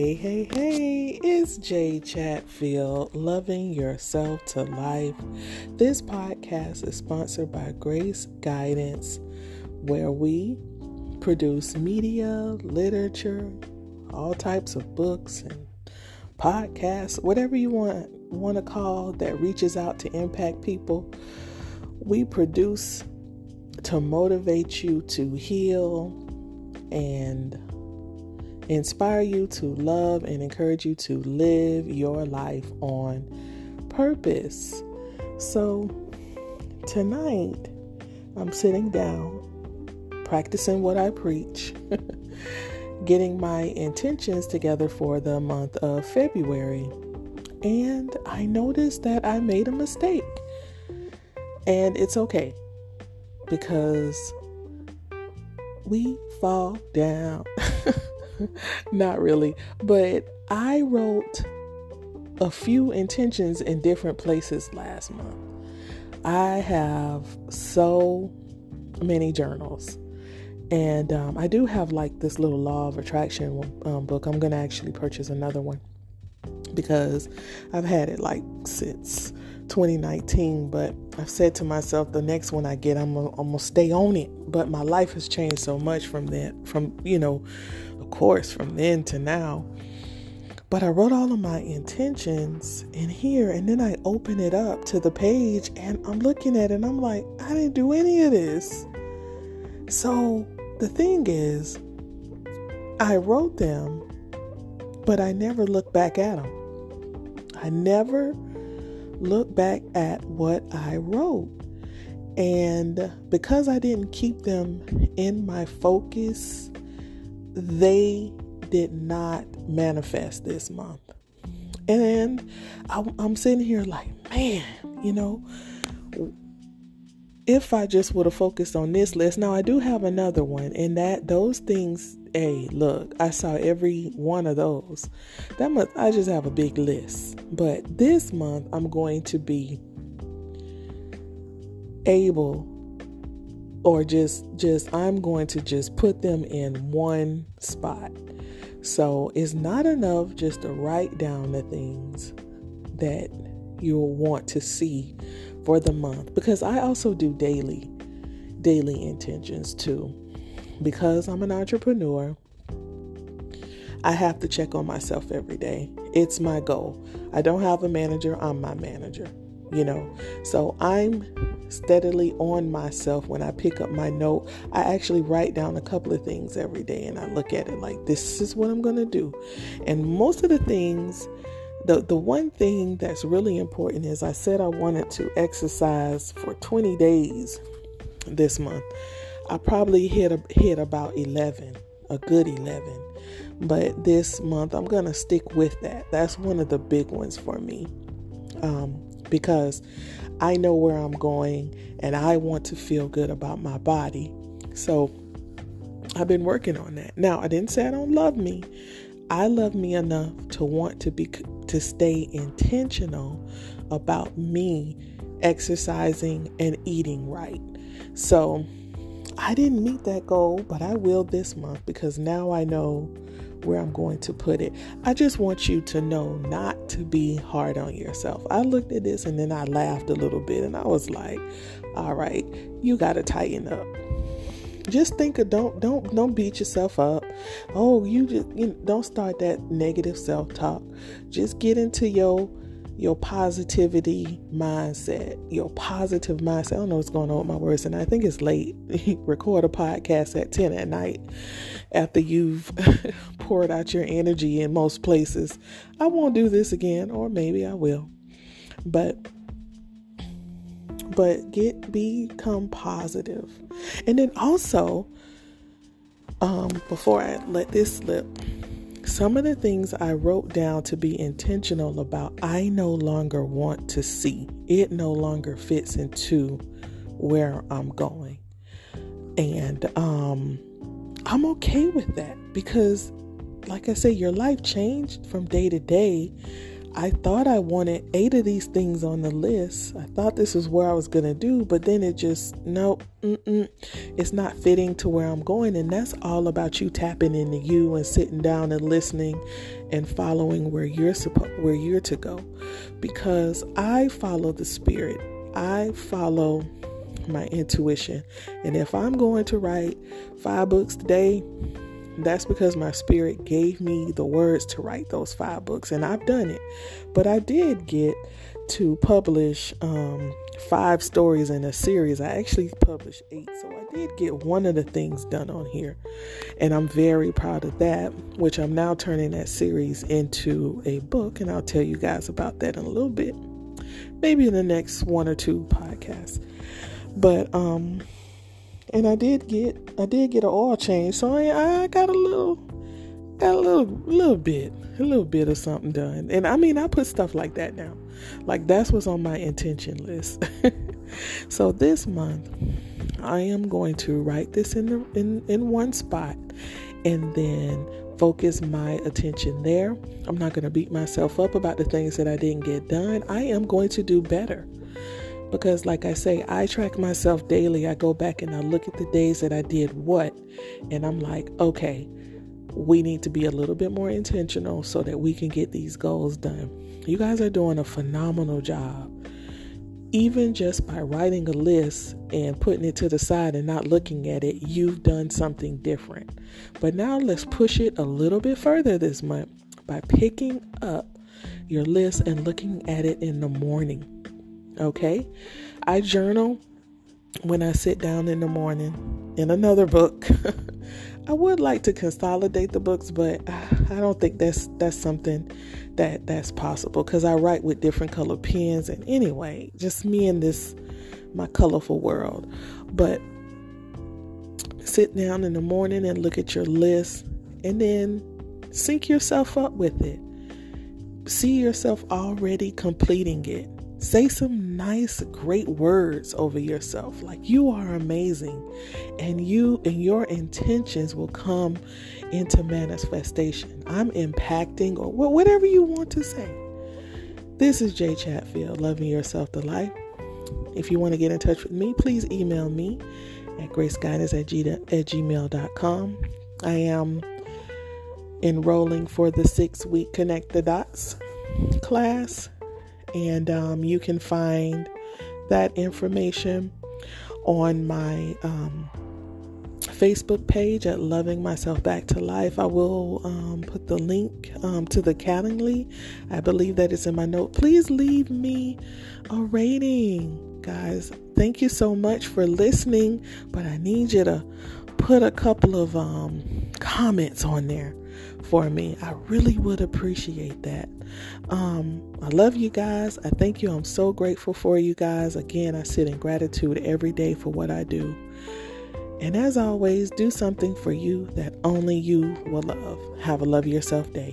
Hey, hey, hey, it's Jay Chatfield, Loving Yourself to Life. This podcast is sponsored by Grace Guidance, where we produce media, literature, all types of books and podcasts, whatever you want want to call that reaches out to impact people. We produce to motivate you to heal and inspire you to love and encourage you to live your life on purpose. So, tonight, I'm sitting down, practicing what I preach, getting my intentions together for the month of February. And I noticed that I made a mistake. And it's okay because we fall down. Not really, but I wrote a few intentions in different places last month. I have so many journals. And um, I do have like this little law of attraction um, book. I'm going to actually purchase another one because I've had it like since 2019. But I've said to myself, the next one I get, I'm gonna, stay on it. But my life has changed so much from then, from you know, of course, from then to now. But I wrote all of my intentions in here, and then I open it up to the page, and I'm looking at it, and I'm like, I didn't do any of this. So the thing is, I wrote them, but I never looked back at them. I never looked back at what I wrote. And because I didn't keep them in my focus, they did not manifest this month. And I'm sitting here like, man, you know, if I just would have focused on this list. Now I do have another one, and that those things. Hey, look, I saw every one of those. That month, I just have a big list. But this month, I'm going to be able or just just I'm going to just put them in one spot. So it's not enough just to write down the things that you'll want to see for the month because I also do daily daily intentions too. Because I'm an entrepreneur, I have to check on myself every day. It's my goal. I don't have a manager, I'm my manager, you know. So I'm steadily on myself when I pick up my note. I actually write down a couple of things every day and I look at it like this is what I'm going to do. And most of the things the the one thing that's really important is I said I wanted to exercise for 20 days this month. I probably hit a, hit about 11, a good 11. But this month I'm going to stick with that. That's one of the big ones for me. Um, because I know where I'm going and I want to feel good about my body. So I've been working on that. Now, I didn't say I don't love me. I love me enough to want to be to stay intentional about me exercising and eating right. So, I didn't meet that goal, but I will this month because now I know where I'm going to put it. I just want you to know not to be hard on yourself. I looked at this and then I laughed a little bit and I was like, all right, you got to tighten up. Just think of don't don't don't beat yourself up. Oh, you just you know, don't start that negative self-talk. Just get into your your positivity mindset, your positive mindset. I don't know what's going on with my words, and I think it's late. Record a podcast at 10 at night after you've poured out your energy in most places. I won't do this again, or maybe I will. But but get become positive. And then also, um, before I let this slip, some of the things I wrote down to be intentional about, I no longer want to see. It no longer fits into where I'm going. And um, I'm okay with that because, like I say, your life changed from day to day. I thought I wanted eight of these things on the list. I thought this is where I was going to do, but then it just, nope, it's not fitting to where I'm going. And that's all about you tapping into you and sitting down and listening and following where you're supposed, where you're to go. Because I follow the spirit. I follow my intuition. And if I'm going to write five books today, that's because my spirit gave me the words to write those five books, and I've done it. But I did get to publish um, five stories in a series. I actually published eight, so I did get one of the things done on here, and I'm very proud of that. Which I'm now turning that series into a book, and I'll tell you guys about that in a little bit, maybe in the next one or two podcasts. But um, and I did get I did get an oil change, so I, I got a little got a little little bit a little bit of something done. And I mean I put stuff like that now. Like that's what's on my intention list. so this month I am going to write this in the in, in one spot and then focus my attention there. I'm not going to beat myself up about the things that I didn't get done. I am going to do better because like I say, I track myself daily. I go back and I look at the days that I did what, and I'm like, okay, we need to be a little bit more intentional so that we can get these goals done. You guys are doing a phenomenal job. Even just by writing a list and putting it to the side and not looking at it, you've done something different. But now let's push it a little bit further this month by picking up your list and looking at it in the morning. Okay? I journal when I sit down in the morning in another book. I would like to consolidate the books, but I don't think that's that's something that that's possible because I write with different color pens and anyway, just me in this my colorful world. But sit down in the morning and look at your list and then sync yourself up with it. See yourself already completing it. Say some nice, great words over yourself, like you are amazing, and you and your intentions will come into manifestation. I'm impacting, or whatever you want to say. This is Jay Chatfield, loving yourself to life. If you want to get in touch with me, please email me at graceguidance at, g- at gmail.com. I am enrolling for the six week Connect the Dots class and um, you can find that information on my um, Facebook page at Loving Myself Back to Life. I will um, put the link um, to the Calendly. I believe that is in my note. Please leave me a rating, guys. Thank you so much for listening, but I need you to put a couple of um, comments on there for me. I really would appreciate that. Um, I love you guys. I thank you. I'm so grateful for you guys. Again, I sit in gratitude every day for what I do. And as always, do something for you that only you will love. Have a love yourself day.